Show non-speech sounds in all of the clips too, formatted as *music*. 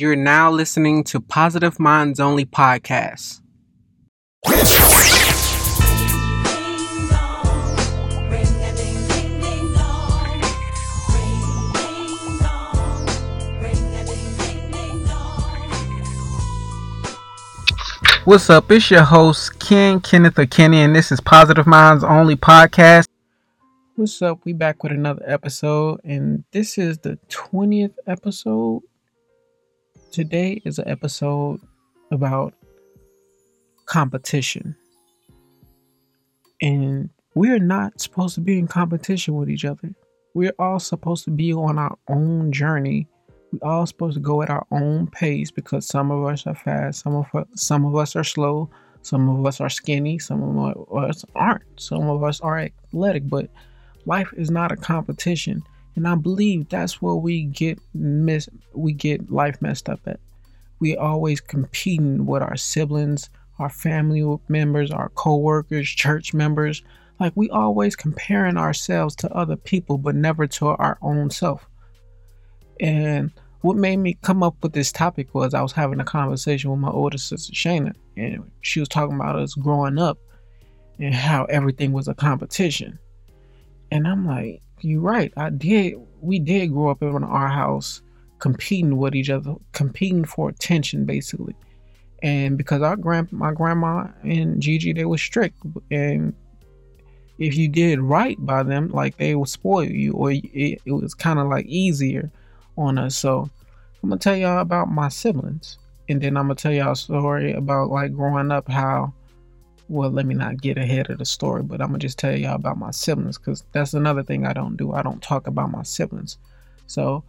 You're now listening to Positive Minds Only podcast. What's up? It's your host, Ken Kenneth or Kenny, and this is Positive Minds Only podcast. What's up? We back with another episode, and this is the 20th episode. Today is an episode about competition. And we're not supposed to be in competition with each other. We're all supposed to be on our own journey We're all supposed to go at our own pace because some of us are fast, some of us, some of us are slow, some of us are skinny, some of us aren't, some of us are athletic. But life is not a competition, and I believe that's where we get miss we get life messed up at. We always competing with our siblings, our family members, our co-workers, church members. Like we always comparing ourselves to other people, but never to our own self. And what made me come up with this topic was I was having a conversation with my older sister Shayna, and she was talking about us growing up and how everything was a competition. And I'm like, you're right. I did. We did grow up in our house competing with each other, competing for attention, basically. And because our grand, my grandma and Gigi, they were strict, and if you did right by them, like they would spoil you, or it, it was kind of like easier on us. So I'm gonna tell y'all about my siblings, and then I'm gonna tell y'all a story about like growing up. How well, let me not get ahead of the story, but I'm gonna just tell y'all about my siblings because that's another thing I don't do. I don't talk about my siblings. So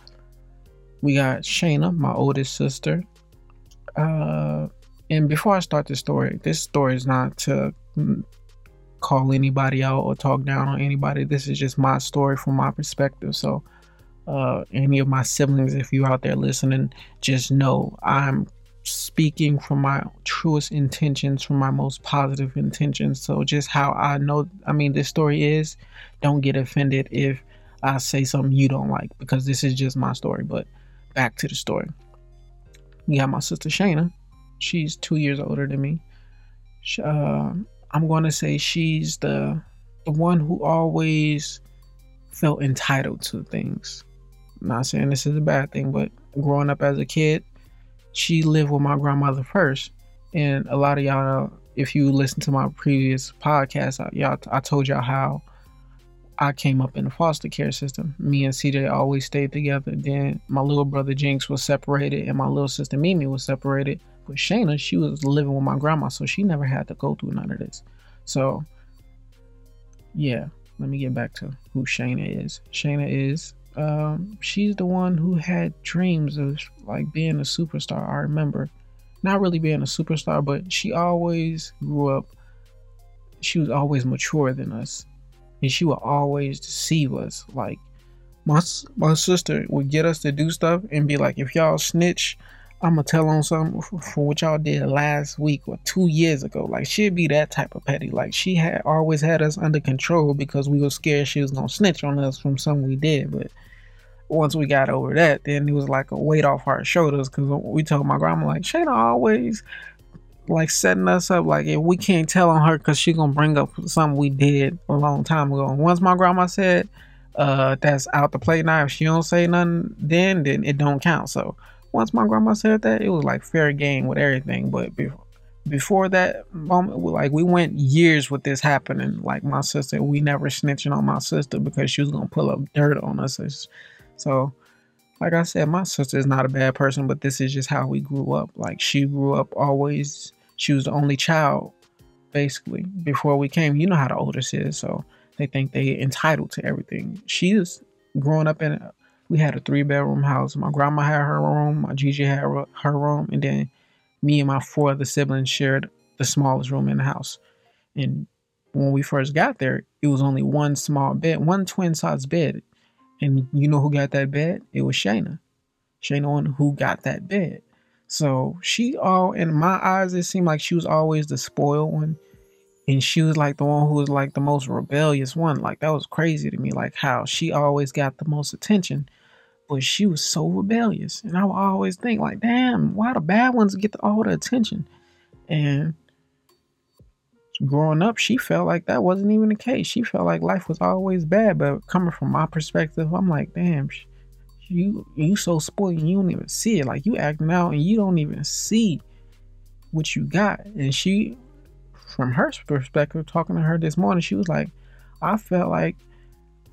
we got Shayna, my oldest sister. Uh, and before I start the story, this story is not to mm, call anybody out or talk down on anybody. This is just my story from my perspective. So uh, any of my siblings, if you're out there listening, just know I'm speaking from my truest intentions, from my most positive intentions. So, just how I know, I mean, this story is, don't get offended if I say something you don't like, because this is just my story. But back to the story. We got my sister Shayna. She's two years older than me. Uh, I'm going to say she's the, the one who always felt entitled to things. I'm not saying this is a bad thing, but growing up as a kid, she lived with my grandmother first. And a lot of y'all, if you listen to my previous podcast, y'all, I told y'all how I came up in the foster care system. Me and CJ always stayed together. Then my little brother Jinx was separated, and my little sister Mimi was separated. But Shayna, she was living with my grandma, so she never had to go through none of this. So, yeah, let me get back to who Shayna is. Shayna is um, she's the one who had dreams of like being a superstar. I remember not really being a superstar, but she always grew up. She was always mature than us, and she would always deceive us. Like my my sister would get us to do stuff and be like, "If y'all snitch, I'm gonna tell on something for what y'all did last week or two years ago. Like she'd be that type of petty. Like she had always had us under control because we were scared she was gonna snitch on us from something we did. But once we got over that, then it was like a weight off our shoulders because we told my grandma like Shayna always like setting us up like if we can't tell on her because she gonna bring up something we did a long time ago. And once my grandma said uh that's out the play now, if she don't say nothing then then it don't count. So once my grandma said that, it was like fair game with everything. But before, before that moment, like we went years with this happening. Like my sister, we never snitching on my sister because she was gonna pull up dirt on us. So, like I said, my sister is not a bad person, but this is just how we grew up. Like she grew up always. She was the only child, basically, before we came. You know how the oldest is, so they think they entitled to everything. She is growing up in we had a three bedroom house. My grandma had her room, my Gigi had her room, and then me and my four other siblings shared the smallest room in the house. And when we first got there, it was only one small bed, one twin size bed. And you know who got that bed? It was Shayna. Shayna on who got that bed. So she all in my eyes, it seemed like she was always the spoiled one and she was like the one who was like the most rebellious one like that was crazy to me like how she always got the most attention but she was so rebellious. And I would always think, like, damn, why the bad ones get all the attention? And growing up, she felt like that wasn't even the case. She felt like life was always bad. But coming from my perspective, I'm like, damn, you you so spoiled and you don't even see it. Like you acting out and you don't even see what you got. And she, from her perspective, talking to her this morning, she was like, I felt like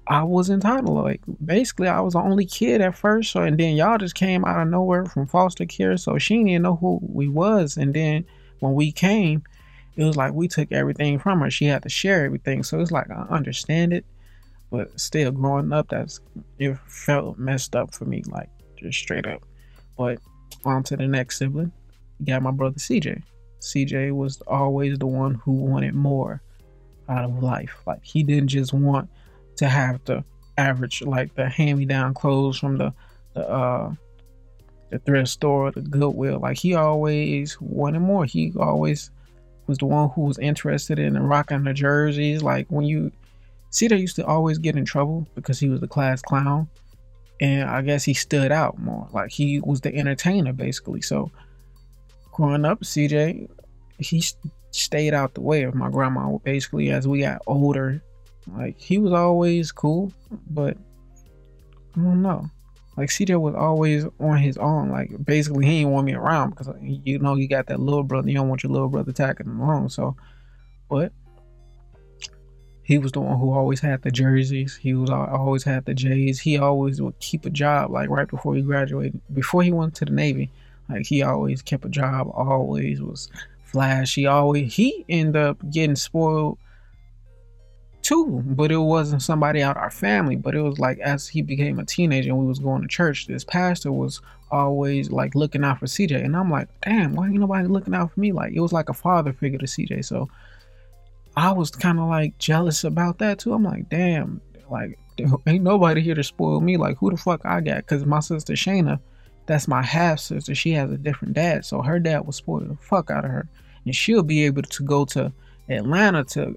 I was entitled. Like basically, I was the only kid at first, so and then y'all just came out of nowhere from foster care, so she didn't know who we was. And then when we came, it was like we took everything from her. She had to share everything. So it's like I understand it, but still growing up, that's it felt messed up for me, like just straight up. But on to the next sibling. Got my brother CJ. CJ was always the one who wanted more out of life. Like he didn't just want to have the average, like the hand-me-down clothes from the the uh the thrift store, the Goodwill. Like he always wanted more. He always was the one who was interested in rocking the jerseys. Like when you they used to always get in trouble because he was the class clown, and I guess he stood out more. Like he was the entertainer basically. So growing up, CJ, he stayed out the way of my grandma. Basically, as we got older, like he was always cool, but I don't know. Like CJ was always on his own. Like basically, he didn't want me around because you know you got that little brother. You don't want your little brother tagging along. So, but he was the one who always had the jerseys. He was always had the J's. He always would keep a job. Like right before he graduated, before he went to the Navy, like he always kept a job. Always was flashy. Always he ended up getting spoiled too, but it wasn't somebody out our family. But it was like as he became a teenager and we was going to church, this pastor was always like looking out for CJ, and I'm like, damn, why ain't nobody looking out for me? Like it was like a father figure to CJ. So I was kind of like jealous about that too. I'm like, damn, like *laughs* ain't nobody here to spoil me. Like who the fuck I got? Cause my sister Shayna, that's my half sister. She has a different dad, so her dad was spoiled the fuck out of her, and she'll be able to go to Atlanta to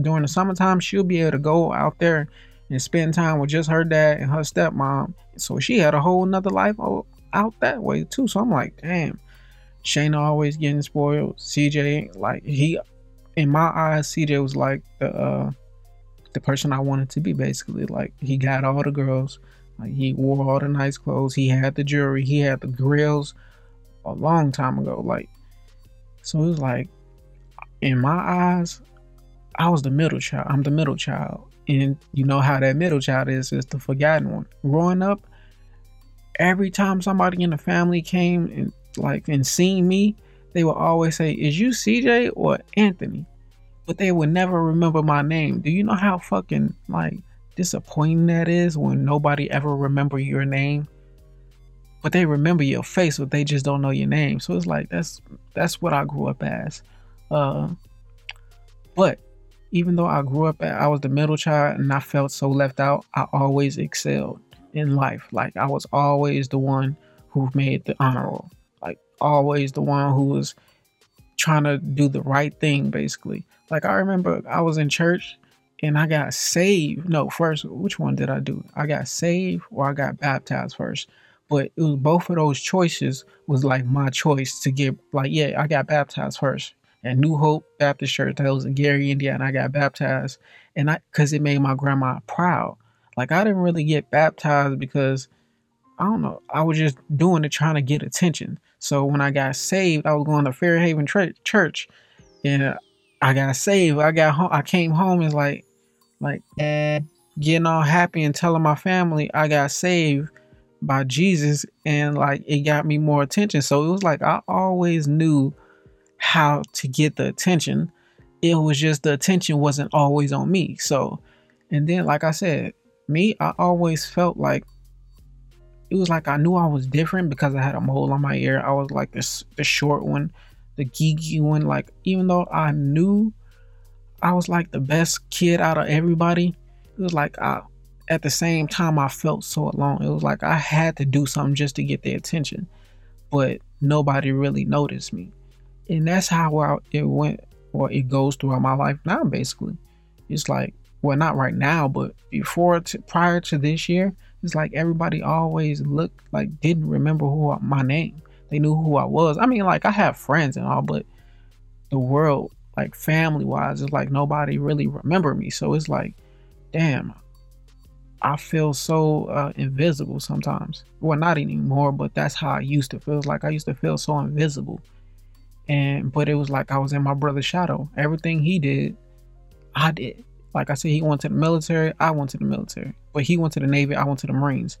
during the summertime, she'll be able to go out there and spend time with just her dad and her stepmom. So she had a whole nother life out that way too. So I'm like, damn, Shayna always getting spoiled. CJ, like he, in my eyes, CJ was like the uh, the person I wanted to be. Basically, like he got all the girls. Like he wore all the nice clothes. He had the jewelry. He had the grills a long time ago. Like, so it was like, in my eyes, I was the middle child. I'm the middle child. And you know how that middle child is, is the forgotten one. Growing up, every time somebody in the family came and like and seen me, they would always say, Is you CJ or Anthony? But they would never remember my name. Do you know how fucking like disappointing that is when nobody ever remember your name? But they remember your face, but they just don't know your name. So it's like that's that's what I grew up as. Uh but even though I grew up, I was the middle child and I felt so left out, I always excelled in life. Like I was always the one who made the honor roll. Like always the one who was trying to do the right thing, basically. Like I remember I was in church and I got saved. No, first, which one did I do? I got saved or I got baptized first. But it was both of those choices was like my choice to get like, yeah, I got baptized first at New Hope Baptist Church. That was in Gary, Indiana. I got baptized, and I because it made my grandma proud. Like I didn't really get baptized because I don't know. I was just doing it trying to get attention. So when I got saved, I was going to Fairhaven Church, and I got saved. I got home. I came home and like, like getting all happy and telling my family I got saved by Jesus, and like it got me more attention. So it was like I always knew how to get the attention. It was just the attention wasn't always on me. So, and then, like I said, me, I always felt like it was like I knew I was different because I had a mole on my ear. I was like this, the short one, the geeky one. Like, even though I knew I was like the best kid out of everybody, it was like I, at the same time, I felt so alone. It was like I had to do something just to get their attention, but nobody really noticed me and that's how I, it went or it goes throughout my life now basically it's like well not right now but before to, prior to this year it's like everybody always looked like didn't remember who I, my name. They knew who I was. I mean, like I have friends and all, but the world, like family wise, it's like nobody really remember me. So it's like, damn, I feel so uh, invisible sometimes. Well, not anymore, but that's how I used to feel. like I used to feel so invisible. And but it was like I was in my brother's shadow. Everything he did, I did. Like I said, he went to the military. I went to the military. But he went to the Navy. I went to the Marines.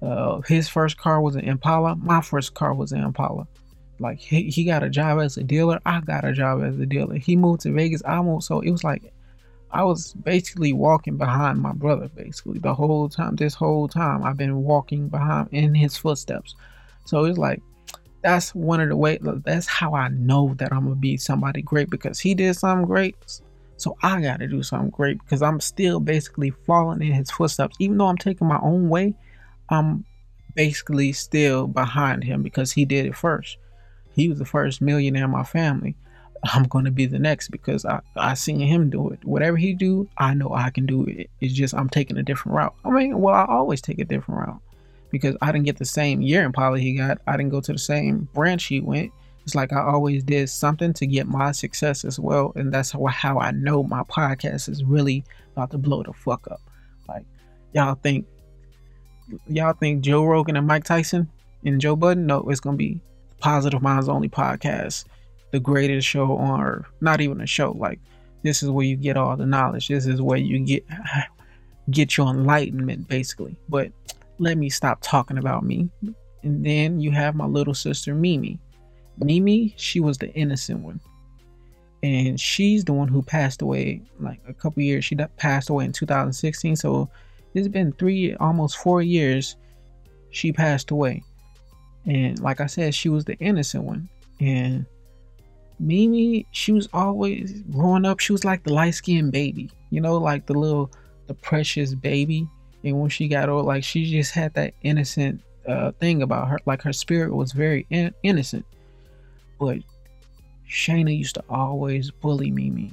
Uh, his first car was an Impala. My first car was an Impala. Like he, he got a job as a dealer. I got a job as a dealer. He moved to Vegas. I moved. So it was like I was basically walking behind my brother. Basically the whole time. This whole time I've been walking behind in his footsteps. So it's like that's one of the way. That's how I know that I'm gonna be somebody great because he did something great. So I got to do something great because I'm still basically following in his footsteps. Even though I'm taking my own way, I'm basically still behind him because he did it first. He was the first millionaire in my family. I'm to be the next because I, I seen him do it. Whatever he do, I know I can do it. It's just I'm taking a different route. I mean, well, I always take a different route because I didn't get the same year in poly he got. I didn't go to the same branch he went. It's like I always did something to get my success as well. And that's how, how I know my podcast is really about to blow the fuck up. Like, y'all think, y'all think Joe Rogan and Mike Tyson and Joe Budden? No, it's going to be Positive Minds Only podcast, the greatest show on earth. Not even a show. Like, this is where you get all the knowledge. This is where you get *sighs* get your enlightenment, basically. But let me stop talking about me. And then you have my little sister Mimi. Mimi, she was the innocent one. And she's the one who passed away like a couple years. She passed away in 2016. So it's been three, almost four years she passed away. And like I said, she was the innocent one. And Mimi, she was always growing up, she was like the light skinned baby, you know, like the little, the precious baby. And when she got old, like she just had that innocent uh, thing about her. Like her spirit was very in- innocent. But Shayna used to always bully Mimi.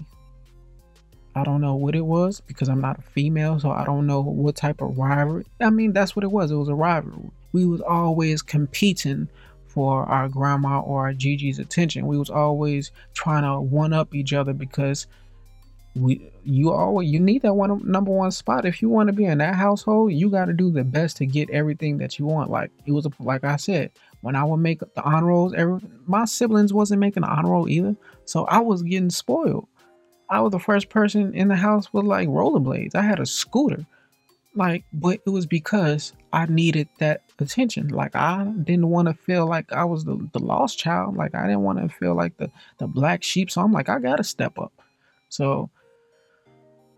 I don't know what it was because I'm not a female, so I don't know what type of rivalry. I mean, that's what it was. It was a rivalry. We was always competing for our grandma or our Gigi's attention. We was always trying to one up each other because we you always you need that one number one spot if you want to be in that household. You got to do the best to get everything that you want. Like it was like I said, when I would make the honor rolls, every, my siblings wasn't making the honor roll either. So I was getting spoiled. I was the first person in the house with like rollerblades. I had a scooter. Like, but it was because I needed that attention. Like I didn't want to feel like I was the, the lost child. Like I didn't want to feel like the, the black sheep. So I'm like, I gotta step up. So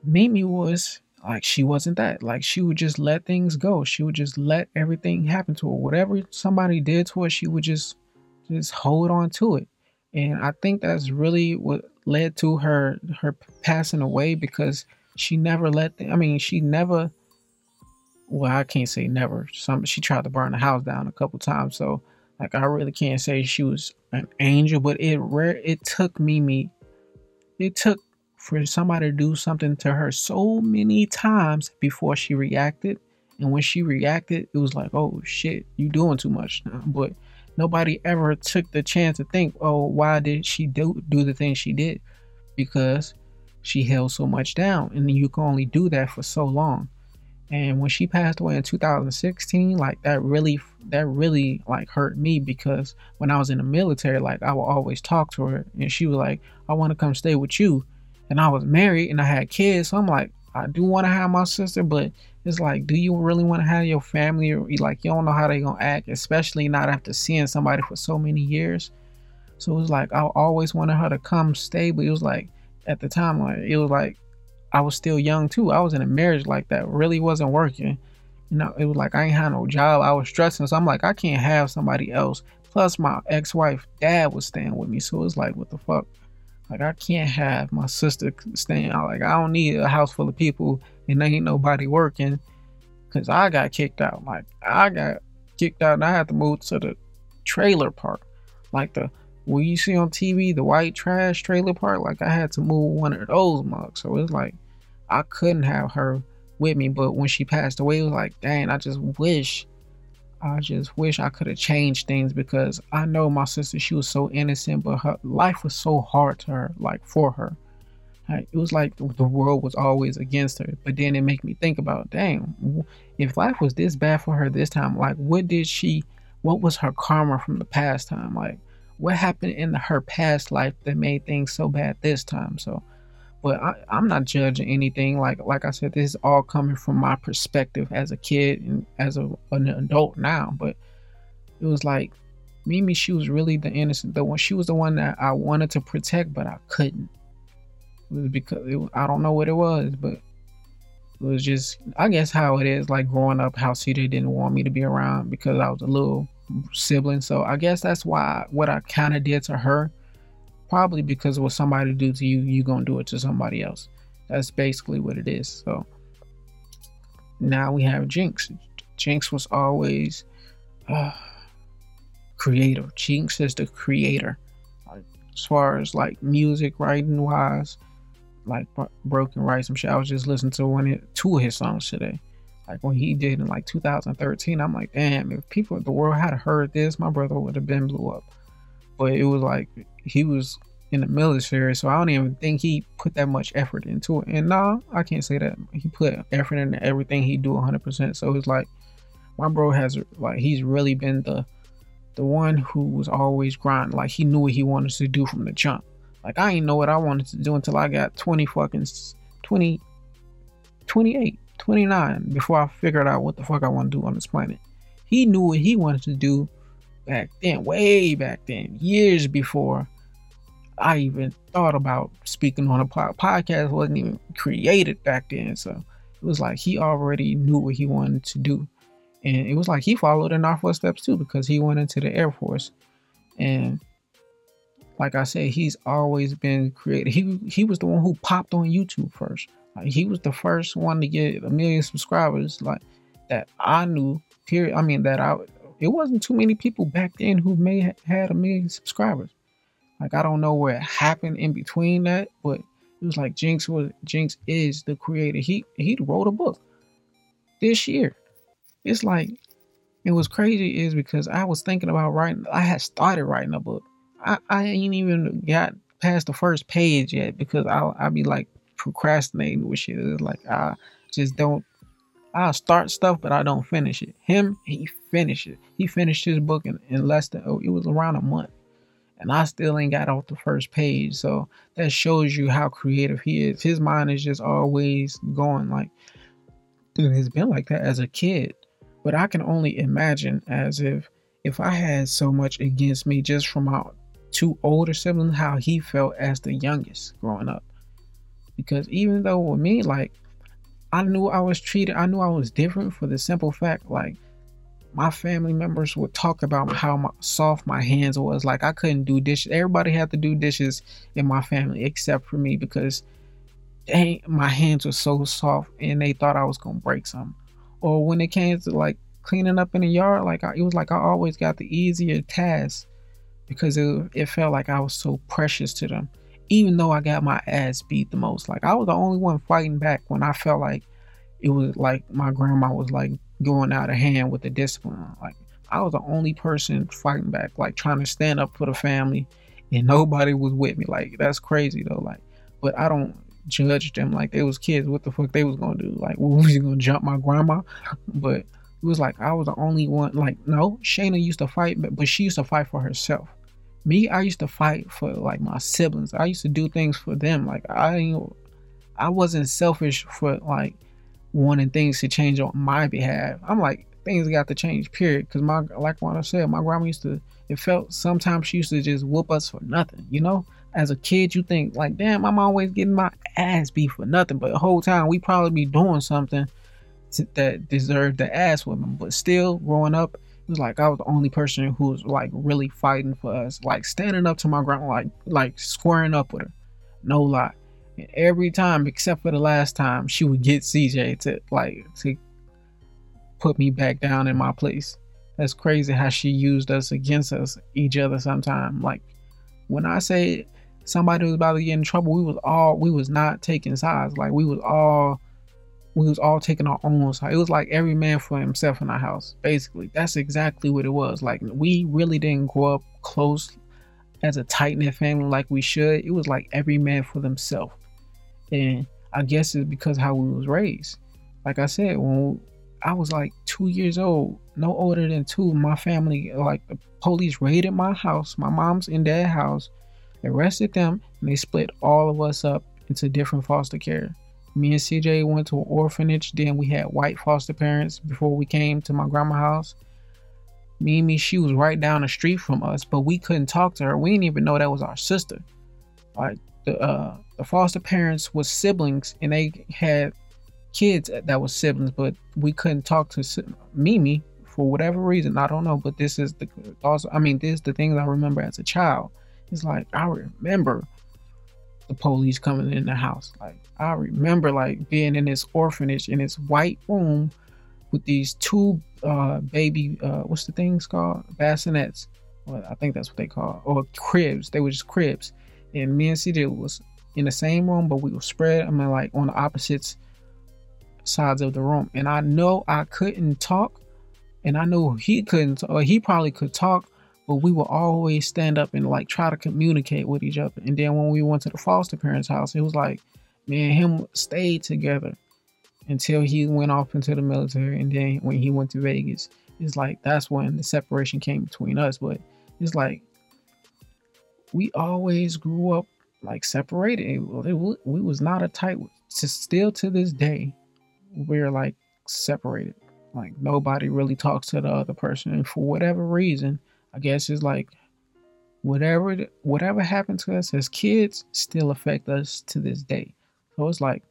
Mimi was like she wasn't that. Like she would just let things go. She would just let everything happen to her. Whatever somebody did to her she would just just hold on to it. And i think that's really what led to her her passing away because she never let the, i mean she never well i can't say never. Some she tried to burn the house down a couple times. So like i really can't say she was an angel but it rare it took mimi it took for somebody to do something to her so many times before she reacted. And when she reacted, it was like, oh shit, you doing too much now. But nobody ever took the chance to think, oh, why did she do do the thing she did? Because she held so much down, and you can only do that for so long. And when she passed away in 2016, like that really, that really like hurt me because when I was in the military, like I would always talk to her, and she was like, "I want to come stay with you," and I was married and I had kids. So I'm like, I do want to have my sister, but it's like, do you really want to have your family? Or like, you don't know how they gonna act, especially not after seeing somebody for so many years. So it was like I always wanted her to come stay, but it was like at the time, like it was like I was still young too. I was in a marriage like that, really wasn't working. You know, it was like I ain't had no job. I was stressing, so I'm like, I can't have somebody else. Plus, my ex-wife dad was staying with me, so it was like, what the fuck? Like I can't have my sister staying out. Like I don't need a house full of people and ain't nobody working. Cause I got kicked out. Like I got kicked out and I had to move to the trailer park. Like the what you see on TV, the white trash trailer park. Like I had to move one of those mugs. So it's like I couldn't have her with me. But when she passed away, it was like, dang, I just wish, I just wish I could have changed things because I know my sister, she was so innocent, but her life was so hard to her, like for her. Like, it was like the world was always against her. But then it made me think about, dang, if life was this bad for her this time, like what did she, what was her karma from the past time? Like what happened in her past life that made things so bad this time? So but I, am not judging anything. Like like I said, this is all coming from my perspective as a kid and as a, an adult now. But it was like Mimi, she was really the innocent, the one. She was the one that I wanted to protect, but I couldn't. It was because it, I don't know what it was, but it was just I guess how it is. Like growing up, how CJ didn't want me to be around because I was a little sibling. So I guess that's why what I kind of did to her probably because what somebody do to you, you gonna do it to somebody else. That's basically what it is. So now we have Jinx. Jinx was always uh, creator. Jinx is the creator. As far as like music writing wise, like Broken Right some shit. I was just listening to one of, two of his songs today. Like when he did in like 2013, I'm like, damn, if people in the world had heard this, my brother would have been blew up. But it was like he was in the military, so I don't even think he put that much effort into it. And no, I can't say that he put effort into everything he do 100%. So it's like my bro has like he's really been the the one who was always grinding. Like he knew what he wanted to do from the jump. Like I didn't know what I wanted to do until I got 20 fucking 20 28, 29 before I figured out what the fuck I want to do on this planet. He knew what he wanted to do back then, way back then, years before I even thought about speaking on a podcast. wasn't even created back then, so it was like he already knew what he wanted to do, and it was like he followed in our footsteps too because he went into the Air Force, and like I said, he's always been creative. He he was the one who popped on YouTube first. Like he was the first one to get a million subscribers. Like that I knew. Period. I mean that I it wasn't too many people back then who may have had a million subscribers. Like I don't know what happened in between that, but it was like Jinx was Jinx is the creator. He he wrote a book this year. It's like it was crazy is because I was thinking about writing. I had started writing a book. I I ain't even got past the first page yet because I'll I'll be like procrastinating with shit. It's like I just don't I start stuff, but I don't finish it. Him, he finished it. He finished his book in, in less than, oh, it was around a month. And I still ain't got off the first page. So that shows you how creative he is. His mind is just always going like, dude, it's been like that as a kid. But I can only imagine as if, if I had so much against me just from my two older siblings, how he felt as the youngest growing up. Because even though with me, like, I knew I was treated, I knew I was different for the simple fact, like, my family members would talk about how my, soft my hands was. Like, I couldn't do dishes. Everybody had to do dishes in my family except for me because dang, my hands were so soft and they thought I was to break something. Or when it came to like cleaning up in the yard, like, I, it was like I always got the easier task because it, it felt like I was so precious to them even though I got my ass beat the most. Like I was the only one fighting back when I felt like it was like my grandma was like going out of hand with the discipline. Like I was the only person fighting back, like trying to stand up for the family, and nobody was with me. Like that's crazy though. Like, but I don't judge them like they was kids. What the fuck they was gonna do? Like, *laughs* what was he gonna jump my grandma? But it was like I was the only one. Like, no, Shayna used to fight, but, but she used to fight for herself me i used to fight for like my siblings i used to do things for them like i i wasn't selfish for like wanting things to change on my behalf. I'm like things got to change period. Because my like what i said my grandma used to it felt sometimes she used to just whoop us for nothing you know? As a kid you think like damn i'm always getting my ass beat for nothing. But the whole time we probably be doing something to, that deserved the ass whipping. But still growing up it was like I was the only person who was like really fighting for us, like standing up to my grandma, like like squaring up with her. No lie. And every time, except for the last time, she would get CJ to like to put me back down in my place. That's crazy how she used us against us each other sometime. Like when I say somebody was about to get in trouble, we was all we was not taking sides. Like we was all we was all taking our own side. It was like every man for himself in our house. Basically, that's exactly what it was. Like we really didn't grow up close as a tight knit family like we should. It was like every man for themselves, and I guess it's because how we was raised. Like I said, when I was like two years old, no older than two, my family like the police raided my house, my mom's and dad's house, arrested them, and they split all of us up into different foster care. Me and CJ went to an orphanage. Then we had white foster parents before we came to my grandma's house. Mimi, she was right down the street from us, but we couldn't talk to her. We didn't even know that was our sister. Like the uh, the foster parents was siblings, and they had kids that was siblings, but we couldn't talk to Mimi for whatever reason. I don't know, but this is the also. I mean, this is the things I remember as a child. It's like I remember the police coming in the house. Like I remember like being in this orphanage in this white room with these two uh baby uh what's the things called bassinets. Well, I think that's what they call or cribs. They were just cribs, and me and CJ was in the same room, but we were spread. I mean, like on the opposites sides of the room. And I know I couldn't talk, and I know he couldn't, or he probably could talk, but we would always stand up and like try to communicate with each other. And then when we went to the foster parents' house, it was like me and him stayed together until he went off into the military. And then when he went to Vegas, it's like that's when the separation came between us. But it's like we always grew up like separated. It, it, we was not a tight. To still to this day, we're like separated. Like nobody really talks to the other person, and for whatever reason, I guess it's like whatever whatever happened to us as kids still affect us to this day. So it's like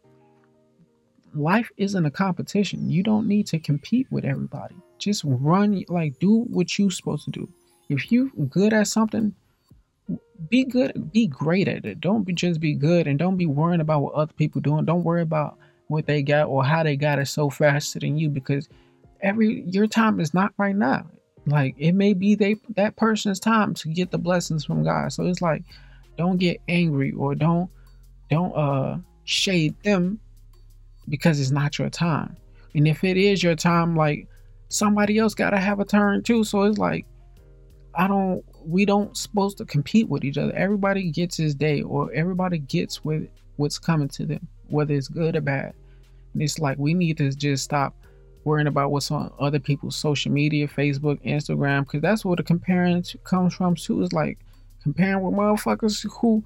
life isn't a competition. You don't need to compete with everybody. Just run like do what you're supposed to do. If you're good at something, be good, be great at it. Don't be just be good and don't be worrying about what other people doing. Don't worry about what they got or how they got it so faster than you because every your time is not right now. Like it may be they that person's time to get the blessings from God. So it's like don't get angry or don't don't uh shade them because it's not your time. And if it is your time, like somebody else gotta have a turn too. So it's like I don't we don't supposed to compete with each other. Everybody gets his day or everybody gets with what's coming to them, whether it's good or bad. And it's like we need to just stop worrying about what's on other people's social media, Facebook, Instagram, because that's where the comparing comes from too. Is like comparing with motherfuckers who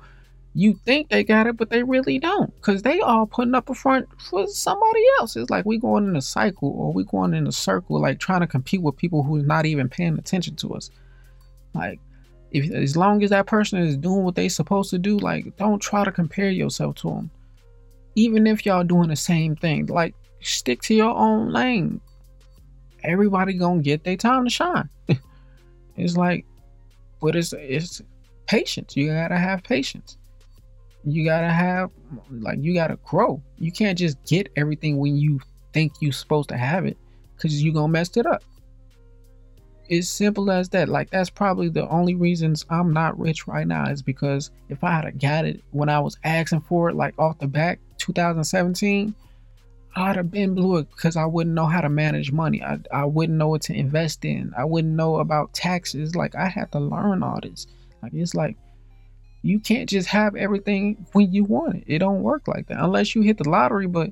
you think they got it, but they really don't, because they all putting up a front for somebody else. It's like we going in a cycle or we going in a circle, like trying to compete with people who's not even paying attention to us. Like, if as long as that person is doing what they supposed to do, like don't try to compare yourself to them even if y'all doing the same thing, like stick to your own lane. Everybody gonna get their time to shine. *laughs* it's like, but it's it's patience. You gotta have patience. You gotta have like you gotta grow. You can't just get everything when you think you're supposed to have it, cause you gonna mess it up. It's simple as that. Like that's probably the only reasons I'm not rich right now is because if I had got it when I was asking for it, like off the back, 2017, I'd have been blew it because I wouldn't know how to manage money. I, I wouldn't know what to invest in. I wouldn't know about taxes. Like I had to learn all this. Like it's like you can't just have everything when you want it. It don't work like that unless you hit the lottery. But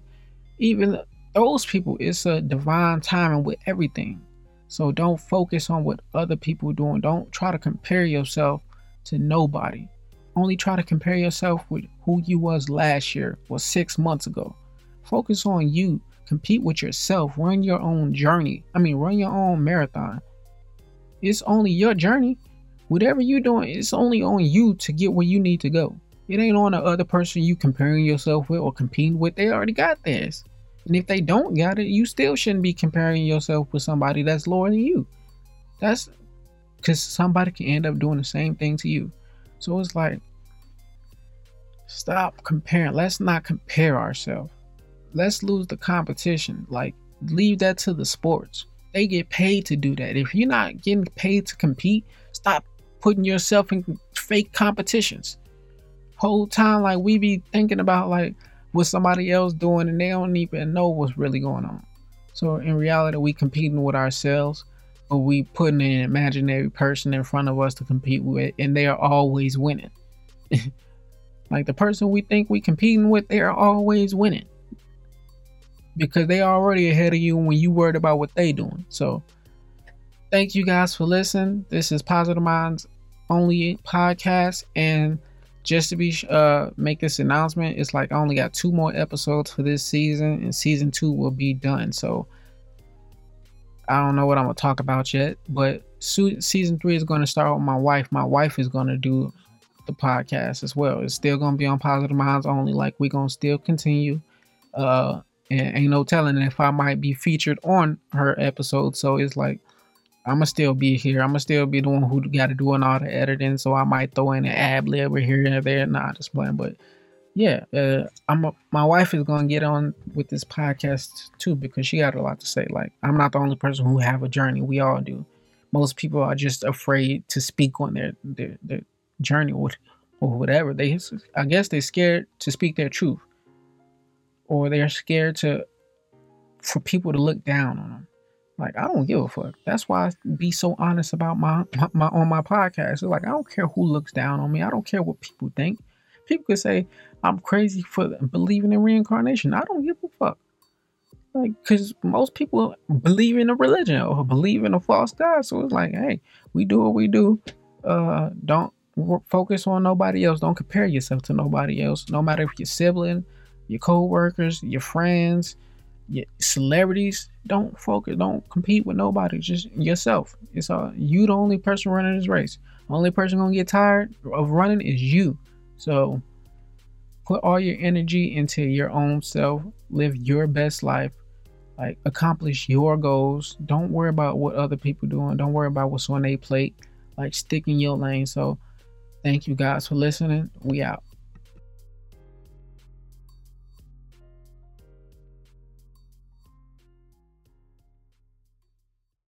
even those people, it's a divine timing with everything. So don't focus on what other people are doing. Don't try to compare yourself to nobody. Only try to compare yourself with who you was last year or six months ago. Focus on you. Compete with yourself. Run your own journey. I mean, run your own marathon. It's only your journey. Whatever you're doing, it's only on you to get where you need to go. It ain't on the other person you comparing yourself with or competing with. They already got this. And if they don't got it, you still shouldn't be comparing yourself with somebody that's lower than you. That's because somebody can end up doing the same thing to you. So it's like, stop comparing. Let's not compare ourselves. Let's lose the competition. Like, leave that to the sports. They get paid to do that. If you're not getting paid to compete, stop putting yourself in fake competitions. Whole time, like we be thinking about, like, what somebody else doing and they don't even know what's really going on. So in reality, we competing with ourselves, but we putting an imaginary person in front of us to compete with, and they are always winning. *laughs* like the person we think we competing with, they are always winning because they are already ahead of you when you worried about what they doing. So thank you guys for listening. This is Positive Minds Only podcast, and just to be uh make this announcement, it's like I only got two more episodes for this season, and season two will be done. So I don't know what I'm gonna talk about yet, but season three is to start with my wife. My wife is to do the podcast as well. It's still to be on Positive Minds only. Like we're gonna still continue. Uh, and ain't no telling if I might be featured on her episode. So it's like I'ma still be here. I'ma still be the one who got to doing all the editing. So I might throw in an ad lib here and there. Nah, just playing. But yeah, uh, I'm a, my wife is gonna get on with this podcast too because she got a lot to say. Like I'm not the only person who have a journey. We all do. Most people are just afraid to speak on their their, their journey or, or whatever. They I guess they're scared to speak their truth, or they're scared to for people to look down on them. Like I don't give a fuck. That's why I be so honest about my, my, my on my podcast. It's like I don't care who looks down on me. I don't care what people think. People could say I'm crazy for believing in reincarnation. I don't give a fuck. Like, cause most people believe in a religion or believe in a false god. So it's like, hey, we do what we do. Uh, don't focus on nobody else. Don't compare yourself to nobody else. No matter if your sibling, your co-workers, your friends, celebrities don't focus don't compete with nobody just yourself. It's all you the only person running this race. Only person gonna get tired of running is you. So put all your energy into your own self live your best life like accomplish your goals. Don't worry about what other people doing. Don't worry about what's on their plate. Like stick in your lane. So thank you guys for listening. We out